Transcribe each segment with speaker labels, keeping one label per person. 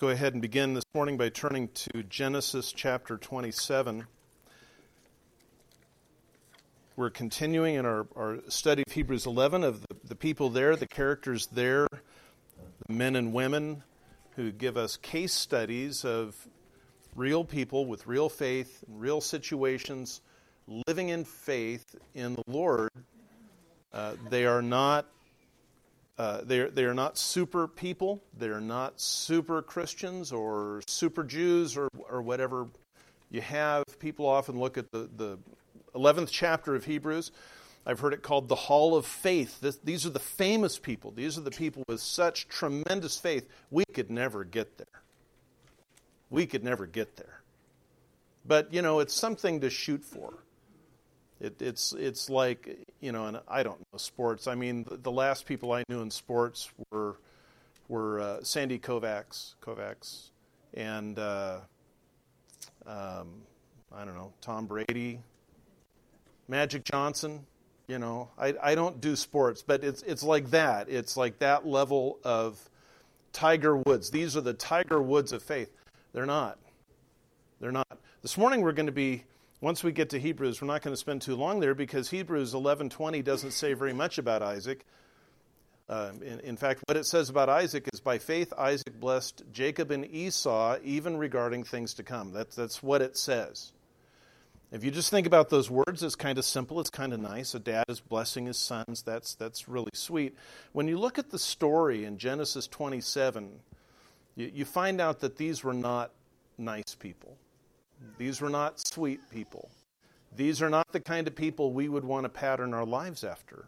Speaker 1: go ahead and begin this morning by turning to Genesis chapter 27. We're continuing in our, our study of Hebrews 11 of the, the people there, the characters there, the men and women who give us case studies of real people with real faith, real situations, living in faith in the Lord. Uh, they are not uh, they're, they're not super people. They're not super Christians or super Jews or, or whatever you have. People often look at the, the 11th chapter of Hebrews. I've heard it called the Hall of Faith. This, these are the famous people. These are the people with such tremendous faith. We could never get there. We could never get there. But, you know, it's something to shoot for. It, it's it's like you know, and I don't know sports. I mean, the, the last people I knew in sports were were uh, Sandy Koufax, Koufax, and uh, um, I don't know Tom Brady, Magic Johnson. You know, I I don't do sports, but it's it's like that. It's like that level of Tiger Woods. These are the Tiger Woods of faith. They're not. They're not. This morning we're going to be once we get to Hebrews, we're not going to spend too long there because Hebrews 11:20 doesn't say very much about Isaac. Uh, in, in, fact, what it says about Isaac is by faith Isaac blessed Jacob and Esau, even regarding things to come. That's, that's what it says. If you just think about those words, it's kind of simple. It's kind of nice. A dad is blessing his sons. That's, that's really sweet. When you look at the story in Genesis 27, you, you find out that these were not nice people. These were not sweet people. These are not the kind of people we would want to pattern our lives after.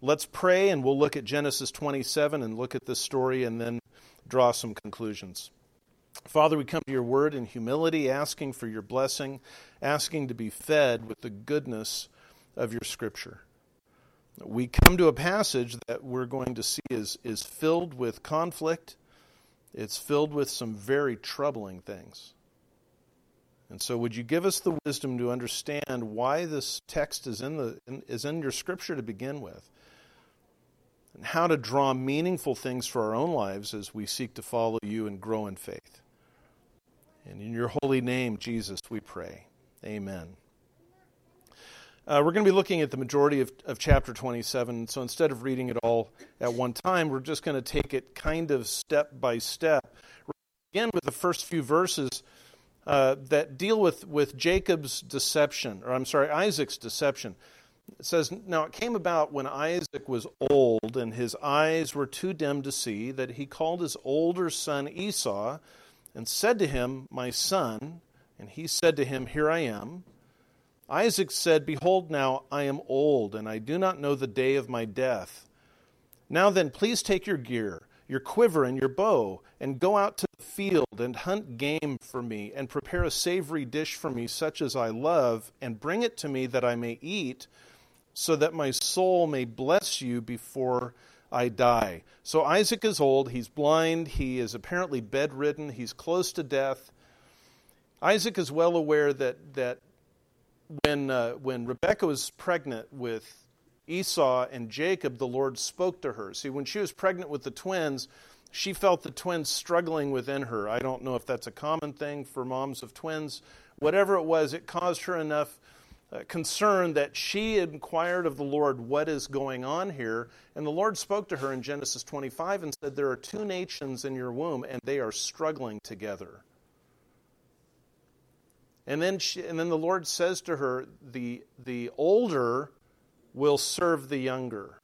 Speaker 1: Let's pray and we'll look at Genesis 27 and look at this story and then draw some conclusions. Father, we come to your word in humility, asking for your blessing, asking to be fed with the goodness of your scripture. We come to a passage that we're going to see is, is filled with conflict, it's filled with some very troubling things. And so, would you give us the wisdom to understand why this text is in, the, is in your scripture to begin with? And how to draw meaningful things for our own lives as we seek to follow you and grow in faith. And in your holy name, Jesus, we pray. Amen. Uh, we're going to be looking at the majority of, of chapter 27. So instead of reading it all at one time, we're just going to take it kind of step by step. We're begin with the first few verses uh, that deal with, with Jacob's deception, or I'm sorry, Isaac's deception. It says, Now it came about when Isaac was old and his eyes were too dim to see that he called his older son Esau and said to him, My son. And he said to him, Here I am. Isaac said, Behold, now I am old, and I do not know the day of my death. Now then, please take your gear your quiver and your bow, and go out to the field and hunt game for me, and prepare a savory dish for me, such as I love, and bring it to me that I may eat, so that my soul may bless you before I die. So Isaac is old, he's blind, he is apparently bedridden, he's close to death. Isaac is well aware that, that when, uh, when Rebekah was pregnant with Esau and Jacob, the Lord spoke to her. See, when she was pregnant with the twins, she felt the twins struggling within her. I don't know if that's a common thing for moms of twins. Whatever it was, it caused her enough uh, concern that she inquired of the Lord, What is going on here? And the Lord spoke to her in Genesis 25 and said, There are two nations in your womb, and they are struggling together. And then, she, and then the Lord says to her, The, the older will serve the younger.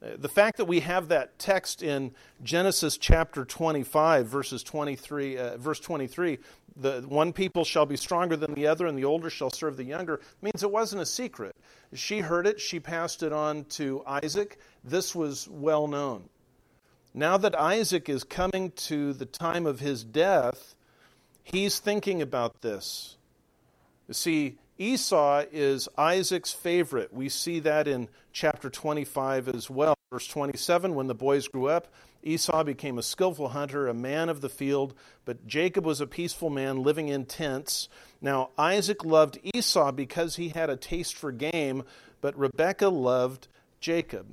Speaker 1: Uh, the fact that we have that text in Genesis chapter 25, verses 23, uh, verse 23, the one people shall be stronger than the other, and the older shall serve the younger, means it wasn't a secret. She heard it, she passed it on to Isaac. This was well known. Now that Isaac is coming to the time of his death, he's thinking about this. You see, Esau is Isaac's favorite. We see that in chapter 25 as well. Verse 27 When the boys grew up, Esau became a skillful hunter, a man of the field, but Jacob was a peaceful man living in tents. Now, Isaac loved Esau because he had a taste for game, but Rebekah loved Jacob.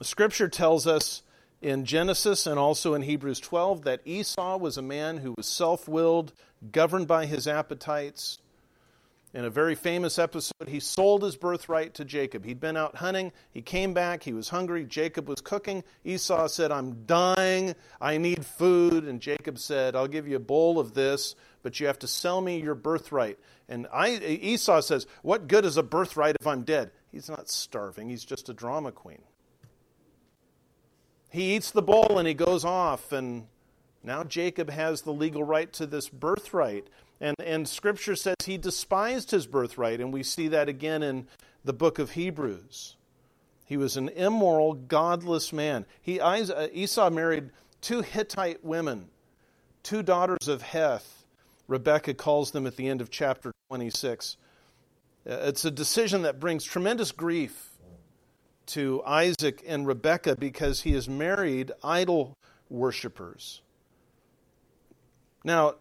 Speaker 1: Scripture tells us in Genesis and also in Hebrews 12 that Esau was a man who was self willed, governed by his appetites. In a very famous episode, he sold his birthright to Jacob. He'd been out hunting. He came back. He was hungry. Jacob was cooking. Esau said, I'm dying. I need food. And Jacob said, I'll give you a bowl of this, but you have to sell me your birthright. And I, Esau says, What good is a birthright if I'm dead? He's not starving. He's just a drama queen. He eats the bowl and he goes off, and now Jacob has the legal right to this birthright. And, and Scripture says he despised his birthright, and we see that again in the book of Hebrews. He was an immoral, godless man. He, uh, Esau married two Hittite women, two daughters of Heth. Rebecca calls them at the end of chapter 26. Uh, it's a decision that brings tremendous grief to Isaac and Rebekah because he has married idol worshippers. Now,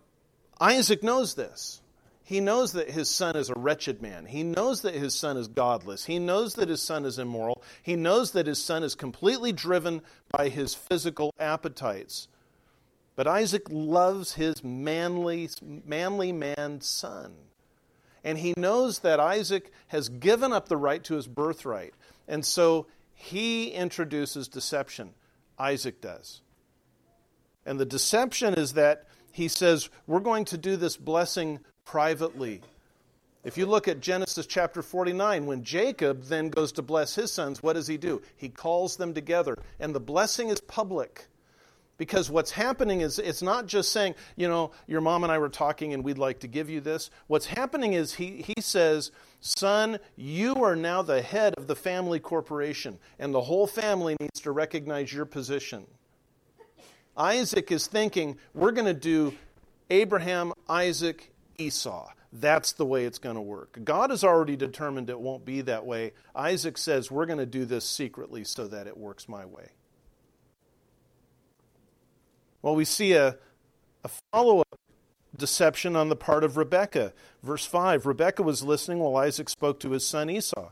Speaker 1: Isaac knows this. He knows that his son is a wretched man. He knows that his son is godless. He knows that his son is immoral. He knows that his son is completely driven by his physical appetites. But Isaac loves his manly, manly man son. And he knows that Isaac has given up the right to his birthright. And so he introduces deception. Isaac does. And the deception is that he says, We're going to do this blessing privately. If you look at Genesis chapter 49, when Jacob then goes to bless his sons, what does he do? He calls them together, and the blessing is public. Because what's happening is it's not just saying, you know, your mom and I were talking and we'd like to give you this. What's happening is he, he says, Son, you are now the head of the family corporation, and the whole family needs to recognize your position. Isaac is thinking, we're going to do Abraham, Isaac, Esau. That's the way it's going to work. God has already determined it won't be that way. Isaac says, we're going to do this secretly so that it works my way. Well, we see a, a follow up deception on the part of Rebekah. Verse 5 Rebekah was listening while Isaac spoke to his son Esau.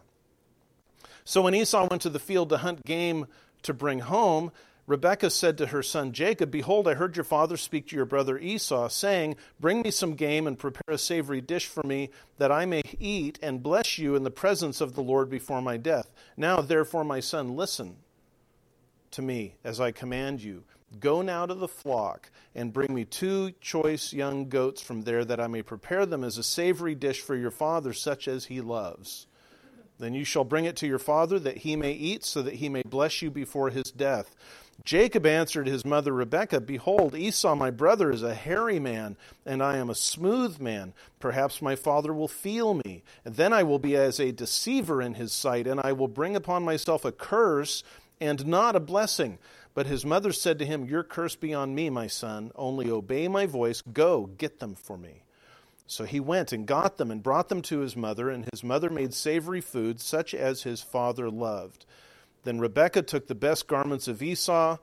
Speaker 1: So when Esau went to the field to hunt game to bring home, Rebekah said to her son Jacob, Behold, I heard your father speak to your brother Esau, saying, Bring me some game and prepare a savory dish for me, that I may eat and bless you in the presence of the Lord before my death. Now, therefore, my son, listen to me as I command you. Go now to the flock and bring me two choice young goats from there, that I may prepare them as a savory dish for your father, such as he loves. Then you shall bring it to your father, that he may eat, so that he may bless you before his death. Jacob answered his mother Rebekah, Behold, Esau my brother is a hairy man, and I am a smooth man. Perhaps my father will feel me, and then I will be as a deceiver in his sight, and I will bring upon myself a curse and not a blessing. But his mother said to him, Your curse be on me, my son. Only obey my voice. Go, get them for me. So he went and got them and brought them to his mother, and his mother made savory food, such as his father loved. Then Rebekah took the best garments of Esau,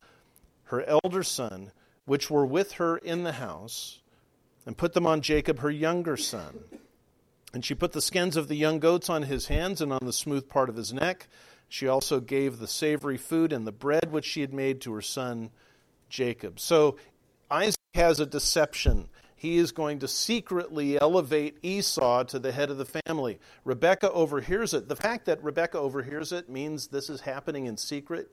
Speaker 1: her elder son, which were with her in the house, and put them on Jacob, her younger son. And she put the skins of the young goats on his hands and on the smooth part of his neck. She also gave the savory food and the bread which she had made to her son Jacob. So Isaac has a deception he is going to secretly elevate Esau to the head of the family. Rebecca overhears it. The fact that Rebecca overhears it means this is happening in secret.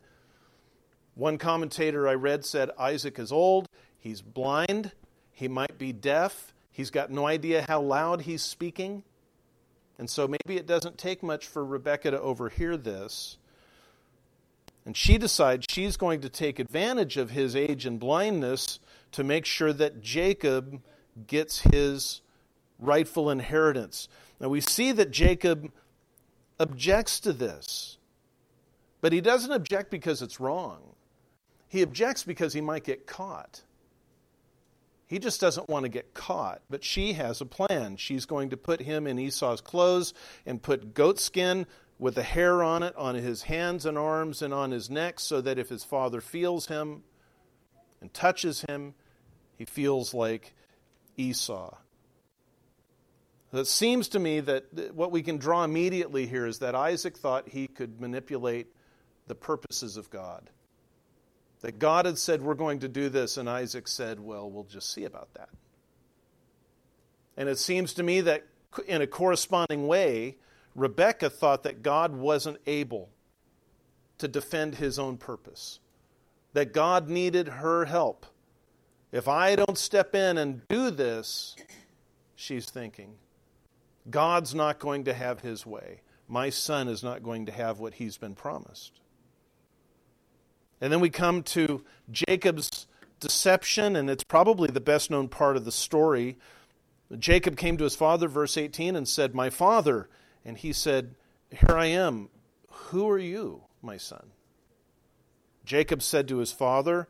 Speaker 1: One commentator I read said Isaac is old, he's blind, he might be deaf, he's got no idea how loud he's speaking. And so maybe it doesn't take much for Rebecca to overhear this. And she decides she's going to take advantage of his age and blindness to make sure that Jacob gets his rightful inheritance. Now we see that Jacob objects to this, but he doesn't object because it's wrong. He objects because he might get caught. He just doesn't want to get caught, but she has a plan. She's going to put him in Esau's clothes and put goat skin with the hair on it on his hands and arms and on his neck so that if his father feels him and touches him, he feels like Esau. It seems to me that what we can draw immediately here is that Isaac thought he could manipulate the purposes of God. That God had said, We're going to do this, and Isaac said, Well, we'll just see about that. And it seems to me that in a corresponding way, Rebecca thought that God wasn't able to defend his own purpose, that God needed her help. If I don't step in and do this, she's thinking, God's not going to have his way. My son is not going to have what he's been promised. And then we come to Jacob's deception, and it's probably the best known part of the story. Jacob came to his father, verse 18, and said, My father. And he said, Here I am. Who are you, my son? Jacob said to his father,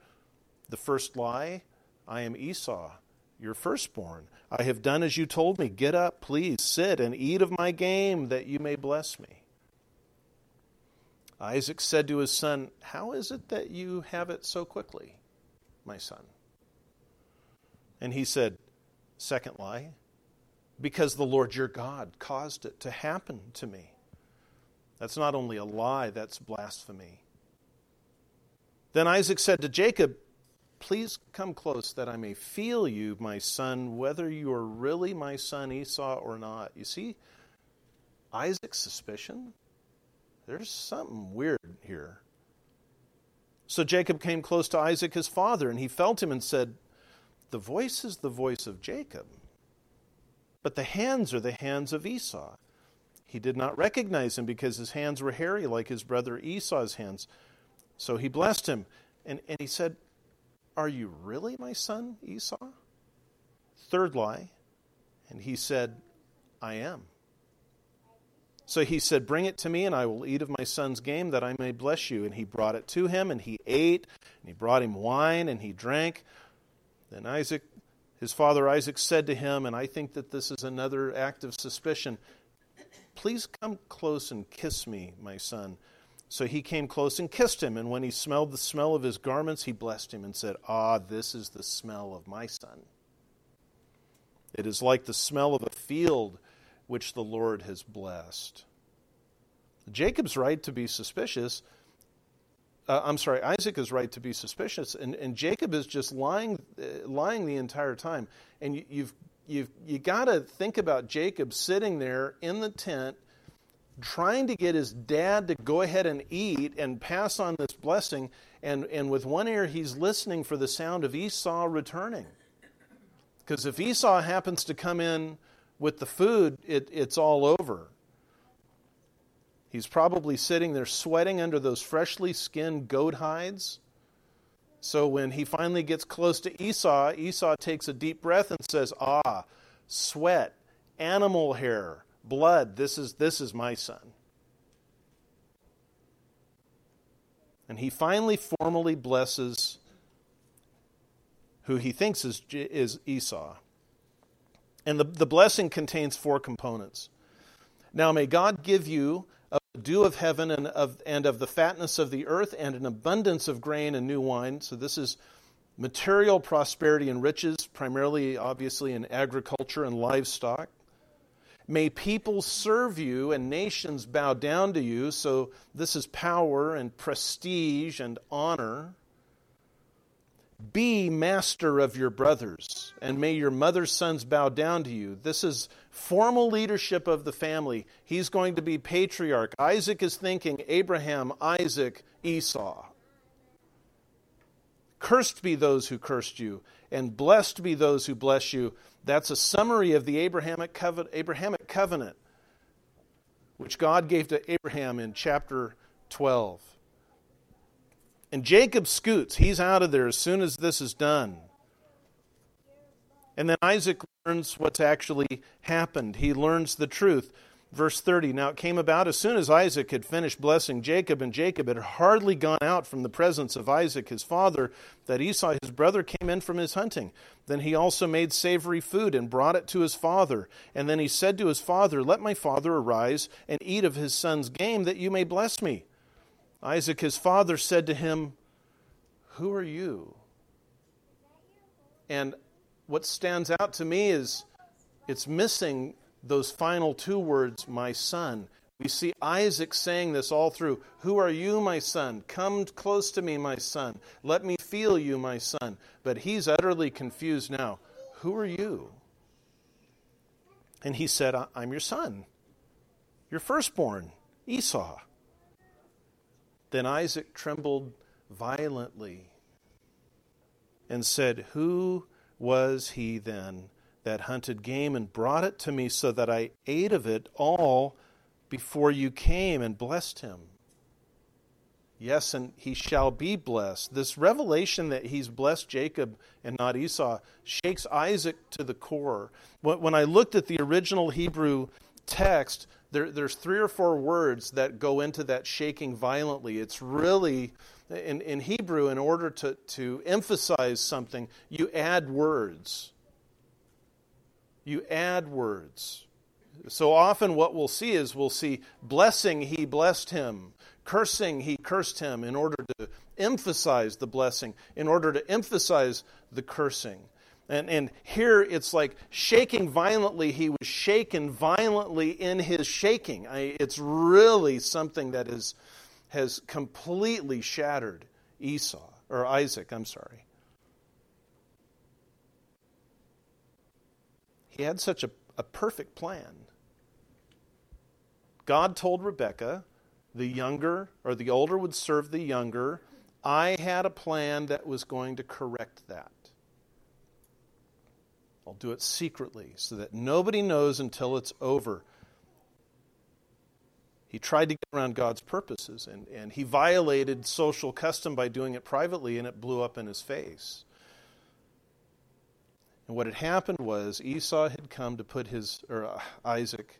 Speaker 1: The first lie, I am Esau, your firstborn. I have done as you told me. Get up, please, sit and eat of my game, that you may bless me. Isaac said to his son, How is it that you have it so quickly, my son? And he said, Second lie, because the Lord your God caused it to happen to me. That's not only a lie, that's blasphemy. Then Isaac said to Jacob, Please come close that I may feel you, my son, whether you are really my son Esau or not. You see, Isaac's suspicion? There's something weird here. So Jacob came close to Isaac his father, and he felt him and said, The voice is the voice of Jacob, but the hands are the hands of Esau. He did not recognize him because his hands were hairy like his brother Esau's hands. So he blessed him, and, and he said, are you really my son, Esau? Third lie. And he said, I am. So he said, Bring it to me, and I will eat of my son's game, that I may bless you. And he brought it to him, and he ate, and he brought him wine, and he drank. Then Isaac, his father Isaac, said to him, and I think that this is another act of suspicion Please come close and kiss me, my son. So he came close and kissed him, and when he smelled the smell of his garments, he blessed him and said, Ah, this is the smell of my son. It is like the smell of a field which the Lord has blessed. Jacob's right to be suspicious. Uh, I'm sorry, Isaac is right to be suspicious, and, and Jacob is just lying, uh, lying the entire time. And you, you've you've you got to think about Jacob sitting there in the tent trying to get his dad to go ahead and eat and pass on this blessing. And, and with one ear, he's listening for the sound of Esau returning. Because if Esau happens to come in with the food, it, it's all over. He's probably sitting there sweating under those freshly skinned goat hides. So when he finally gets close to Esau, Esau takes a deep breath and says, Ah, sweat, animal hair, blood. This is, this is my son. And he finally formally blesses who he thinks is, is Esau. And the, the blessing contains four components. Now, may God give you the dew of heaven and of, and of the fatness of the earth and an abundance of grain and new wine. So, this is material prosperity and riches, primarily, obviously, in agriculture and livestock. May people serve you and nations bow down to you. So, this is power and prestige and honor. Be master of your brothers, and may your mother's sons bow down to you. This is formal leadership of the family. He's going to be patriarch. Isaac is thinking Abraham, Isaac, Esau. Cursed be those who cursed you, and blessed be those who bless you. That's a summary of the Abrahamic covenant, Abrahamic covenant which God gave to Abraham in chapter 12. And Jacob scoots. He's out of there as soon as this is done. And then Isaac learns what's actually happened. He learns the truth. Verse 30 Now it came about as soon as Isaac had finished blessing Jacob, and Jacob had hardly gone out from the presence of Isaac his father, that Esau his brother came in from his hunting. Then he also made savory food and brought it to his father. And then he said to his father, Let my father arise and eat of his son's game, that you may bless me. Isaac his father said to him, Who are you? And what stands out to me is it's missing those final two words, my son. We see Isaac saying this all through Who are you, my son? Come close to me, my son. Let me feel you, my son. But he's utterly confused now. Who are you? And he said, I'm your son, your firstborn, Esau. Then Isaac trembled violently and said, Who was he then that hunted game and brought it to me so that I ate of it all before you came and blessed him? Yes, and he shall be blessed. This revelation that he's blessed Jacob and not Esau shakes Isaac to the core. When I looked at the original Hebrew text, there, there's three or four words that go into that shaking violently. It's really, in, in Hebrew, in order to, to emphasize something, you add words. You add words. So often, what we'll see is we'll see blessing, he blessed him. Cursing, he cursed him in order to emphasize the blessing, in order to emphasize the cursing. And, and here it's like shaking violently. He was shaken violently in his shaking. I, it's really something that is, has completely shattered Esau, or Isaac, I'm sorry. He had such a, a perfect plan. God told Rebekah, the younger or the older would serve the younger. I had a plan that was going to correct that. I'll do it secretly so that nobody knows until it's over. He tried to get around God's purposes, and, and he violated social custom by doing it privately, and it blew up in his face. And what had happened was Esau had come to put his, or uh, Isaac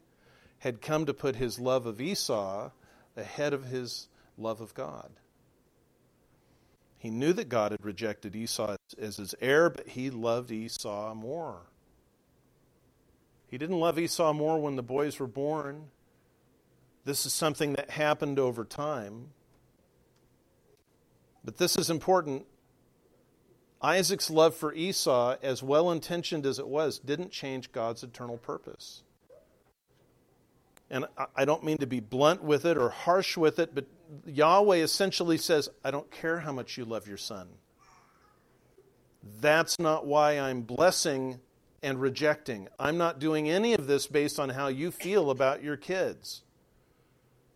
Speaker 1: had come to put his love of Esau ahead of his love of God. He knew that God had rejected Esau as his heir, but he loved Esau more. He didn't love Esau more when the boys were born. This is something that happened over time. But this is important. Isaac's love for Esau, as well intentioned as it was, didn't change God's eternal purpose and I don't mean to be blunt with it or harsh with it, but Yahweh essentially says, I don't care how much you love your son. That's not why I'm blessing and rejecting. I'm not doing any of this based on how you feel about your kids.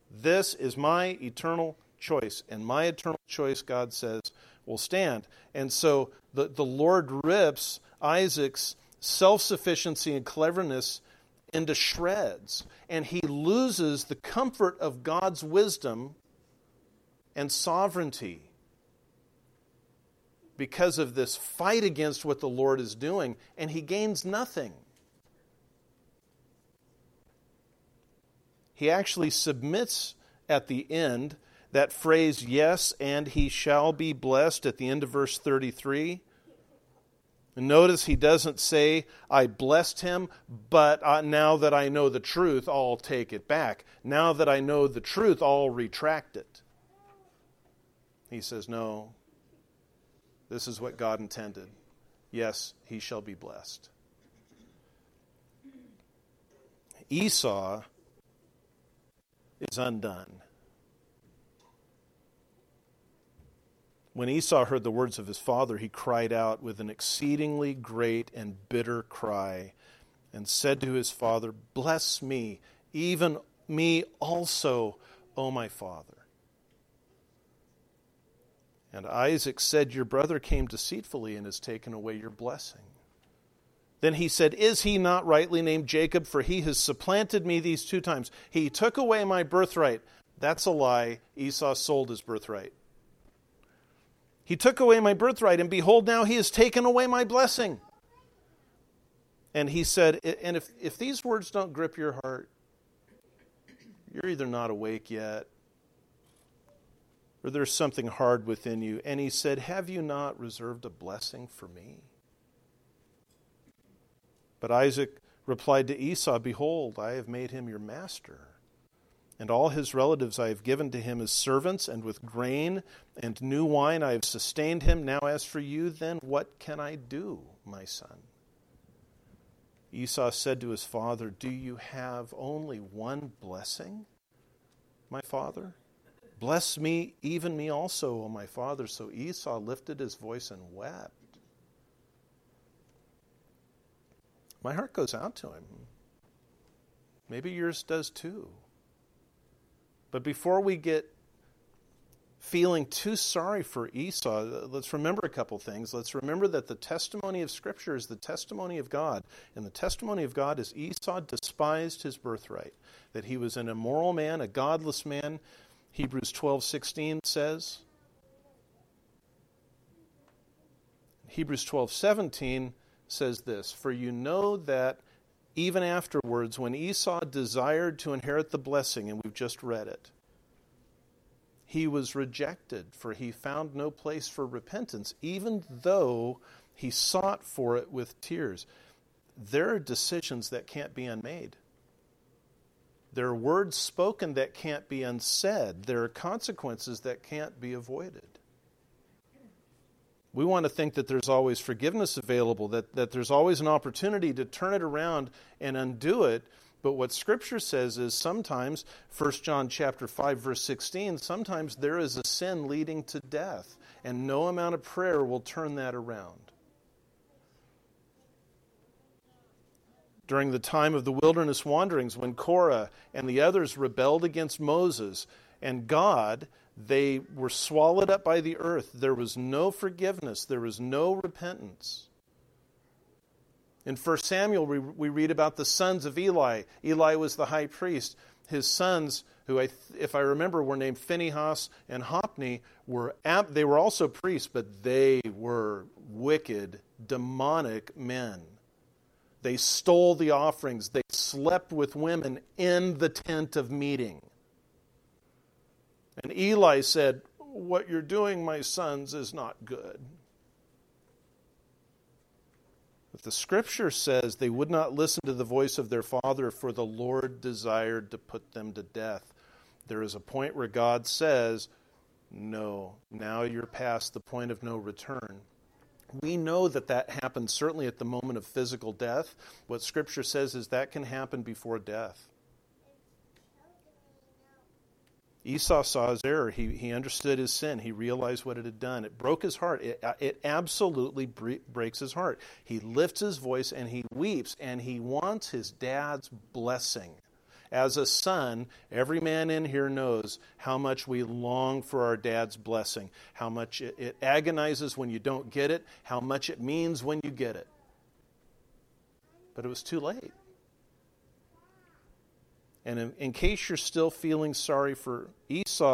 Speaker 1: This is my eternal choice, and my eternal choice, God says, will stand. And so the, the Lord rips Isaac's self sufficiency and cleverness into shreds, and he loses the comfort of God's wisdom and sovereignty because of this fight against what the Lord is doing, and he gains nothing. He actually submits at the end that phrase, yes, and he shall be blessed, at the end of verse 33. And notice he doesn't say, I blessed him, but uh, now that I know the truth, I'll take it back. Now that I know the truth, I'll retract it. He says, No, this is what God intended. Yes, he shall be blessed. Esau is undone. When Esau heard the words of his father, he cried out with an exceedingly great and bitter cry and said to his father, Bless me, even me also, O my father. And Isaac said, Your brother came deceitfully and has taken away your blessing. Then he said, Is he not rightly named Jacob? For he has supplanted me these two times. He took away my birthright. That's a lie. Esau sold his birthright. He took away my birthright, and behold, now he has taken away my blessing. And he said, and if, if these words don't grip your heart, you're either not awake yet, or there's something hard within you. And he said, Have you not reserved a blessing for me? But Isaac replied to Esau, Behold, I have made him your master and all his relatives I have given to him as servants, and with grain and new wine I have sustained him. Now, as for you, then, what can I do, my son? Esau said to his father, Do you have only one blessing? my father? Bless me, even me also, O my father. So Esau lifted his voice and wept. My heart goes out to him. Maybe yours does too. But before we get feeling too sorry for Esau, let's remember a couple things. Let's remember that the testimony of Scripture is the testimony of God. And the testimony of God is Esau despised his birthright, that he was an immoral man, a godless man. Hebrews 12:16 says. Hebrews 12:17 says this, "For you know that even afterwards when Esau desired to inherit the blessing and we've just read it, he was rejected, for he found no place for repentance, even though he sought for it with tears. There are decisions that can't be unmade. There are words spoken that can't be unsaid. There are consequences that can't be avoided. We want to think that there's always forgiveness available, that, that there's always an opportunity to turn it around and undo it. But what Scripture says is sometimes, 1 John chapter 5, verse 16, sometimes there is a sin leading to death, and no amount of prayer will turn that around. During the time of the wilderness wanderings, when Korah and the others rebelled against Moses and God, they were swallowed up by the earth. There was no forgiveness, there was no repentance. In 1 Samuel, we, we read about the sons of Eli. Eli was the high priest. His sons, who, I, if I remember, were named Phinehas and Hophni, were they were also priests, but they were wicked, demonic men. They stole the offerings. They slept with women in the tent of meeting. And Eli said, What you're doing, my sons, is not good. But the scripture says they would not listen to the voice of their father, for the Lord desired to put them to death. There is a point where God says, No, now you're past the point of no return. We know that that happens certainly at the moment of physical death. What Scripture says is that can happen before death. Esau saw his error. He, he understood his sin. He realized what it had done. It broke his heart. It, uh, it absolutely breaks his heart. He lifts his voice and he weeps and he wants his dad's blessing. As a son, every man in here knows how much we long for our dad's blessing, how much it, it agonizes when you don't get it, how much it means when you get it. But it was too late. And in, in case you're still feeling sorry for Esau,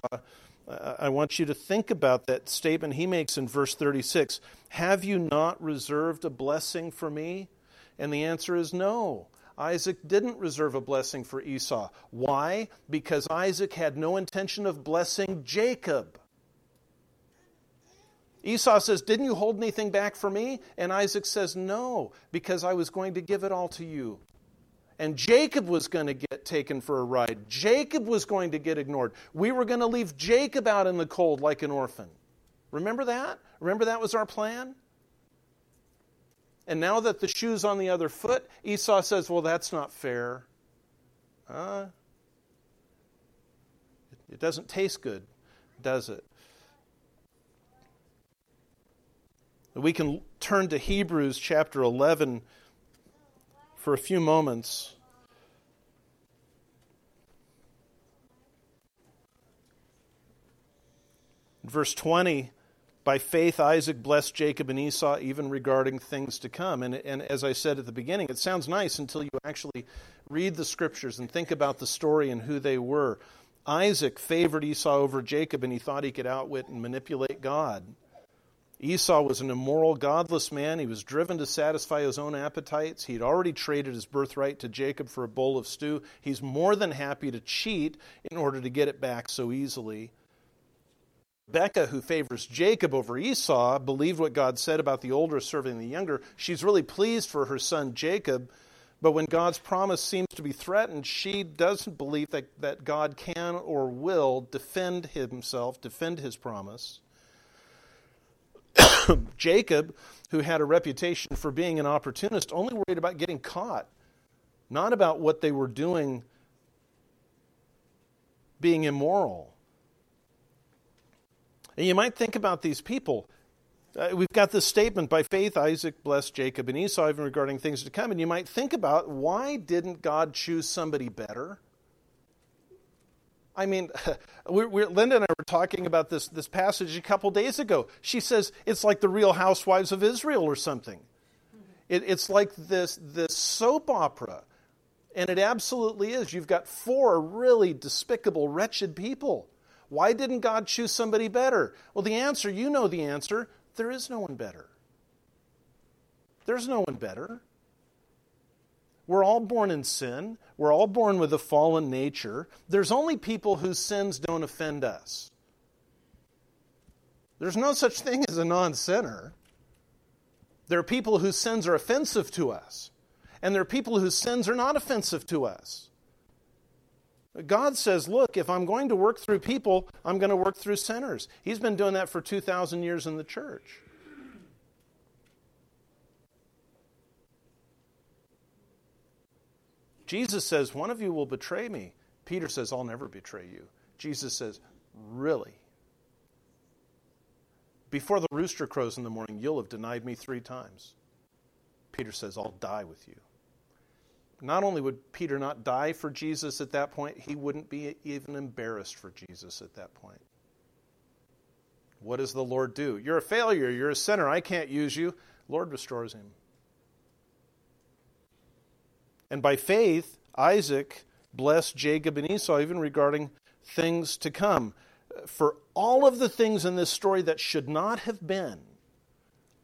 Speaker 1: uh, I want you to think about that statement he makes in verse 36 Have you not reserved a blessing for me? And the answer is no. Isaac didn't reserve a blessing for Esau. Why? Because Isaac had no intention of blessing Jacob. Esau says, Didn't you hold anything back for me? And Isaac says, No, because I was going to give it all to you. And Jacob was going to get taken for a ride. Jacob was going to get ignored. We were going to leave Jacob out in the cold like an orphan. Remember that? Remember that was our plan? And now that the shoe's on the other foot, Esau says, Well, that's not fair. Uh, it doesn't taste good, does it? We can turn to Hebrews chapter 11 for a few moments. In verse 20, by faith, Isaac blessed Jacob and Esau, even regarding things to come. And, and as I said at the beginning, it sounds nice until you actually read the scriptures and think about the story and who they were. Isaac favored Esau over Jacob, and he thought he could outwit and manipulate God. Esau was an immoral, godless man. He was driven to satisfy his own appetites. He'd already traded his birthright to Jacob for a bowl of stew. He's more than happy to cheat in order to get it back so easily. Rebecca, who favors Jacob over Esau, believed what God said about the older serving the younger. She's really pleased for her son Jacob, but when God's promise seems to be threatened, she doesn't believe that, that God can or will defend himself, defend his promise. Jacob, who had a reputation for being an opportunist, only worried about getting caught, not about what they were doing being immoral. And you might think about these people. Uh, we've got this statement by faith, Isaac blessed Jacob and Esau, even regarding things to come. And you might think about why didn't God choose somebody better? I mean, we're, we're, Linda and I were talking about this, this passage a couple days ago. She says it's like the real housewives of Israel or something. It, it's like this, this soap opera. And it absolutely is. You've got four really despicable, wretched people. Why didn't God choose somebody better? Well, the answer, you know the answer. There is no one better. There's no one better. We're all born in sin. We're all born with a fallen nature. There's only people whose sins don't offend us. There's no such thing as a non sinner. There are people whose sins are offensive to us, and there are people whose sins are not offensive to us. God says, look, if I'm going to work through people, I'm going to work through sinners. He's been doing that for 2,000 years in the church. Jesus says, One of you will betray me. Peter says, I'll never betray you. Jesus says, Really? Before the rooster crows in the morning, you'll have denied me three times. Peter says, I'll die with you. Not only would Peter not die for Jesus at that point, he wouldn't be even embarrassed for Jesus at that point. What does the Lord do? You're a failure. You're a sinner. I can't use you. Lord restores him. And by faith, Isaac blessed Jacob and Esau, even regarding things to come. For all of the things in this story that should not have been,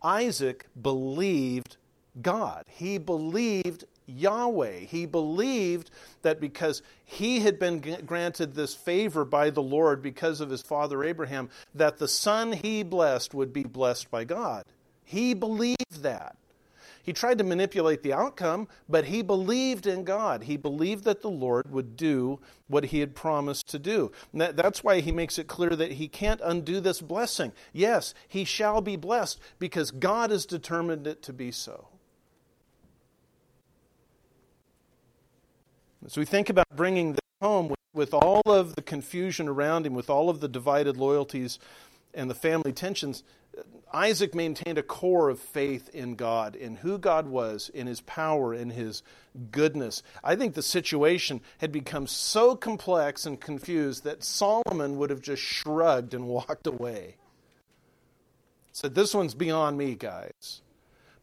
Speaker 1: Isaac believed God. He believed Yahweh. He believed that because he had been granted this favor by the Lord because of his father Abraham, that the son he blessed would be blessed by God. He believed that. He tried to manipulate the outcome, but he believed in God. He believed that the Lord would do what he had promised to do. That, that's why he makes it clear that he can't undo this blessing. Yes, he shall be blessed because God has determined it to be so. So we think about bringing this home with, with all of the confusion around him, with all of the divided loyalties and the family tensions. Isaac maintained a core of faith in God, in who God was, in his power, in his goodness. I think the situation had become so complex and confused that Solomon would have just shrugged and walked away. Said, This one's beyond me, guys.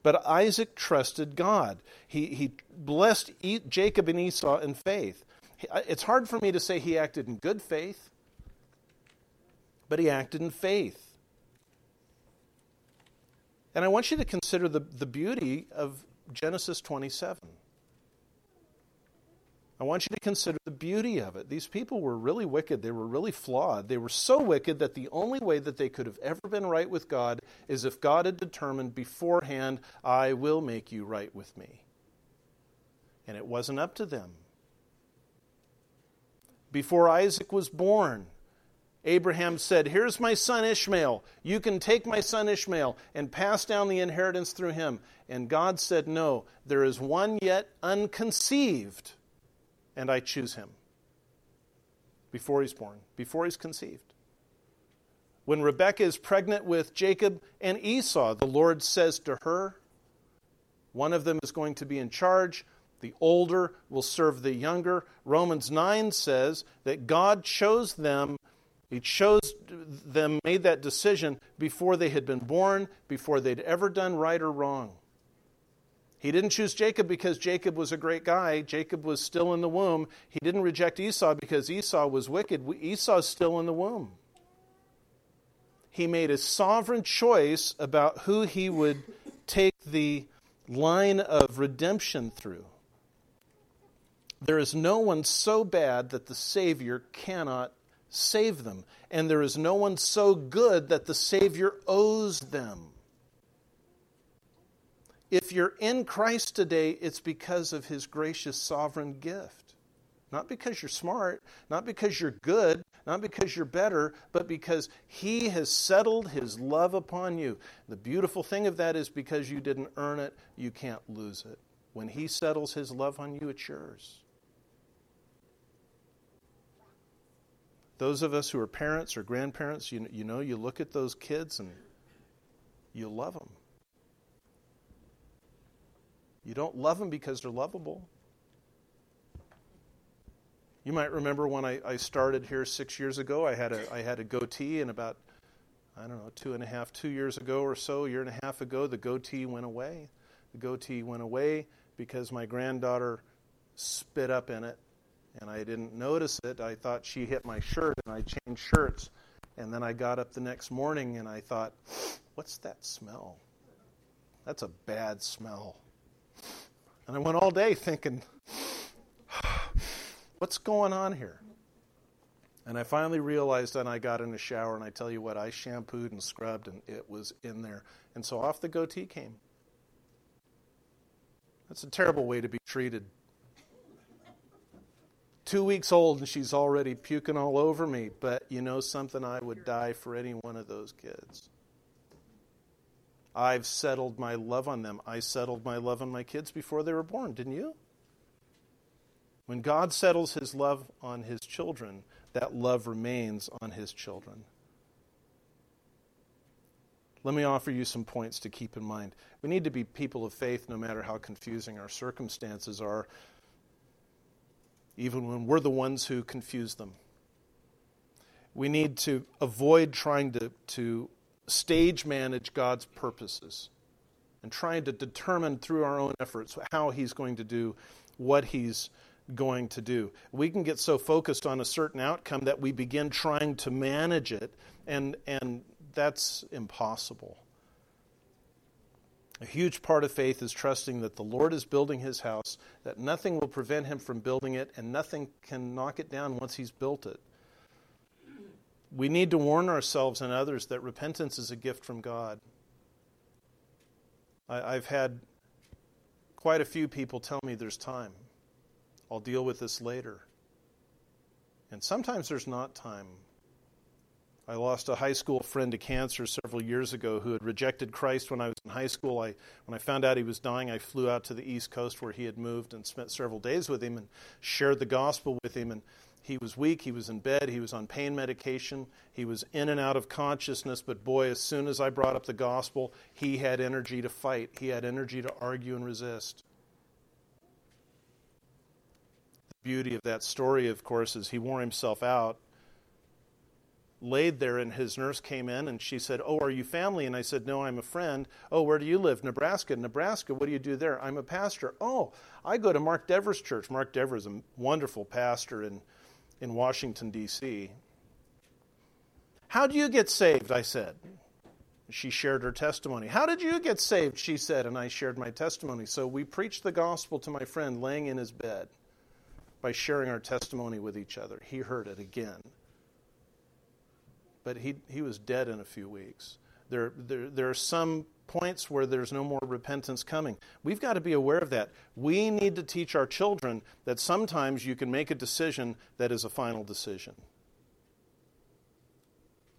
Speaker 1: But Isaac trusted God. He, he blessed Jacob and Esau in faith. Uh, it's hard for me to say he acted in good faith, but he acted in faith. And I want you to consider the, the beauty of Genesis 27. I want you to consider the beauty of it. These people were really wicked. They were really flawed. They were so wicked that the only way that they could have ever been right with God is if God had determined beforehand, I will make you right with me. And it wasn't up to them. Before Isaac was born, Abraham said, Here's my son Ishmael. You can take my son Ishmael and pass down the inheritance through him. And God said, No, there is one yet unconceived, and I choose him. Before he's born, before he's conceived. When Rebekah is pregnant with Jacob and Esau, the Lord says to her, One of them is going to be in charge. The older will serve the younger. Romans 9 says that God chose them he chose them, made that decision before they had been born, before they'd ever done right or wrong. He didn't choose Jacob because Jacob was a great guy. Jacob was still in the womb. He didn't reject Esau because Esau was wicked. Esau's still in the womb. He made a sovereign choice about who he would take the line of redemption through. There is no one so bad that the Savior cannot save them. And there is no one so good that the Savior owes them. If you're in Christ today, it's because of his gracious sovereign gift. Not because you're smart, not because you're good, not because you're better, but because he has settled his love upon you. The beautiful thing of that is because you didn't earn it, you can't lose it. When he settles his love on you, it's yours. Those of us who are parents or grandparents, you, know, you look at those kids and you love them. You don't love them because they're lovable. You might remember when I, I started here six years ago, I had a I had a goatee, and about I don't know two and a half, two years ago or so, a year and a half ago, the goatee went away. The goatee went away because my granddaughter spit up in it, and I didn't notice it. I thought she hit my shirt, and I changed shirts, and then I got up the next morning and I thought, what's that smell? That's a bad smell. And I went all day thinking, what's going on here? And I finally realized, and I got in the shower, and I tell you what, I shampooed and scrubbed, and it was in there. And so off the goatee came. That's a terrible way to be treated. Two weeks old, and she's already puking all over me, but you know something? I would die for any one of those kids. I've settled my love on them. I settled my love on my kids before they were born, didn't you? When God settles his love on his children, that love remains on his children. Let me offer you some points to keep in mind. We need to be people of faith no matter how confusing our circumstances are, even when we're the ones who confuse them. We need to avoid trying to, to stage manage God's purposes and trying to determine through our own efforts how He's going to do what He's going to do. We can get so focused on a certain outcome that we begin trying to manage it, and, and that's impossible. A huge part of faith is trusting that the Lord is building his house, that nothing will prevent him from building it, and nothing can knock it down once he's built it. We need to warn ourselves and others that repentance is a gift from God. I, have had quite a few people tell me there's time. I'll deal with this later. And sometimes there's not time. I lost a high school friend to cancer several years ago who had rejected Christ when I was in high school. I, when I found out he was dying, I flew out to the East Coast where he had moved and spent several days with him and shared the gospel with him. And he was weak, he was in bed, he was on pain medication, he was in and out of consciousness. But boy, as soon as I brought up the gospel, he had energy to fight, he had energy to argue and resist. The beauty of that story, of course, is he wore himself out, laid there, and his nurse came in and she said, Oh, are you family? And I said, No, I'm a friend. Oh, where do you live? Nebraska. Nebraska, what do you do there? I'm a pastor. Oh, I go to Mark Dever's church. Mark Dever is a wonderful pastor in, in Washington, D.C. How do you get saved? I said. She shared her testimony. How did you get saved? She said, and I shared my testimony. So we preached the gospel to my friend laying in his bed by sharing our testimony with each other. He heard it again. But he, he was dead in a few weeks. There, there, there are some points where there's no more repentance coming. We've got to be aware of that. We need to teach our children that sometimes you can make a decision that is a final decision.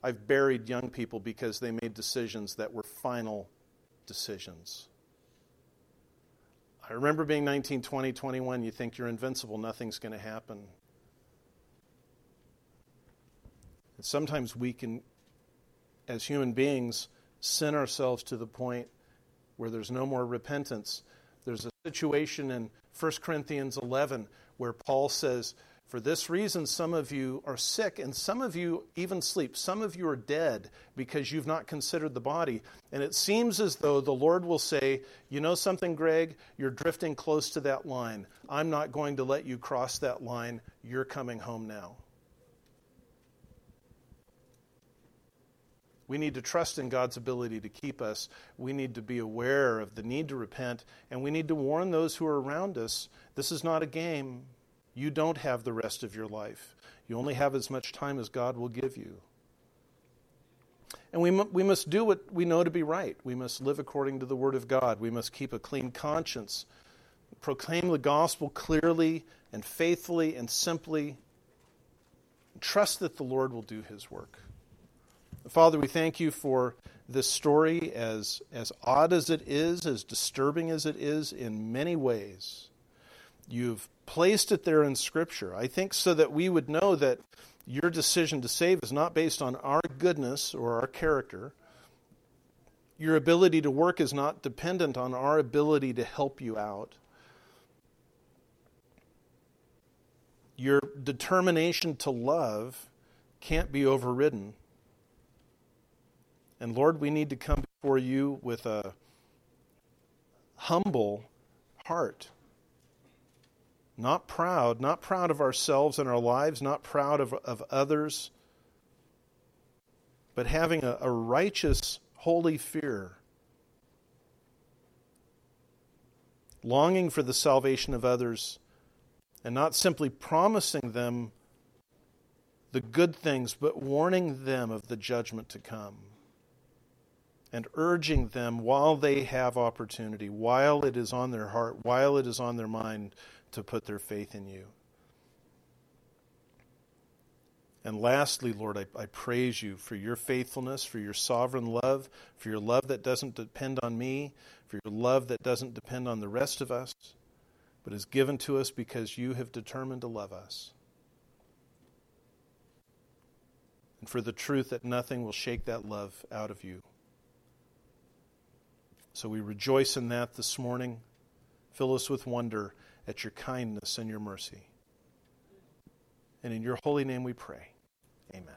Speaker 1: I've buried young people because they made decisions that were final decisions. I remember being 19, 20, 21. You think you're invincible, nothing's going to happen. And sometimes we can, as human beings, sin ourselves to the point where there's no more repentance. There's a situation in 1 Corinthians 11 where Paul says, for this reason, some of you are sick, and some of you even sleep. Some of you are dead because you've not considered the body. And it seems as though the Lord will say, You know something, Greg? You're drifting close to that line. I'm not going to let you cross that line. You're coming home now. We need to trust in God's ability to keep us. We need to be aware of the need to repent, and we need to warn those who are around us this is not a game. You don't have the rest of your life. You only have as much time as God will give you. And we, we must do what we know to be right. We must live according to the Word of God. We must keep a clean conscience, proclaim the gospel clearly and faithfully and simply. Trust that the Lord will do His work. Father, we thank you for this story, as, as odd as it is, as disturbing as it is in many ways. You've placed it there in Scripture. I think so that we would know that Your decision to save is not based on our goodness or our character. Your ability to work is not dependent on our ability to help you out. Your determination to love can't be overridden. And Lord, we need to come before you with a humble heart. Not proud, not proud of ourselves and our lives, not proud of, of others, but having a, a righteous, holy fear. Longing for the salvation of others and not simply promising them the good things, but warning them of the judgment to come and urging them while they have opportunity, while it is on their heart, while it is on their mind, to put their faith in you. And lastly, Lord, I, I, praise you for your faithfulness, for your sovereign love, for your love that doesn't depend on me, for your love that doesn't depend on the rest of us, but is given to us because you have determined to love us. And for the truth that nothing will shake that love out of you. So we rejoice in that this morning. Fill us with wonder at your kindness and your mercy. And in your holy name we pray. Amen.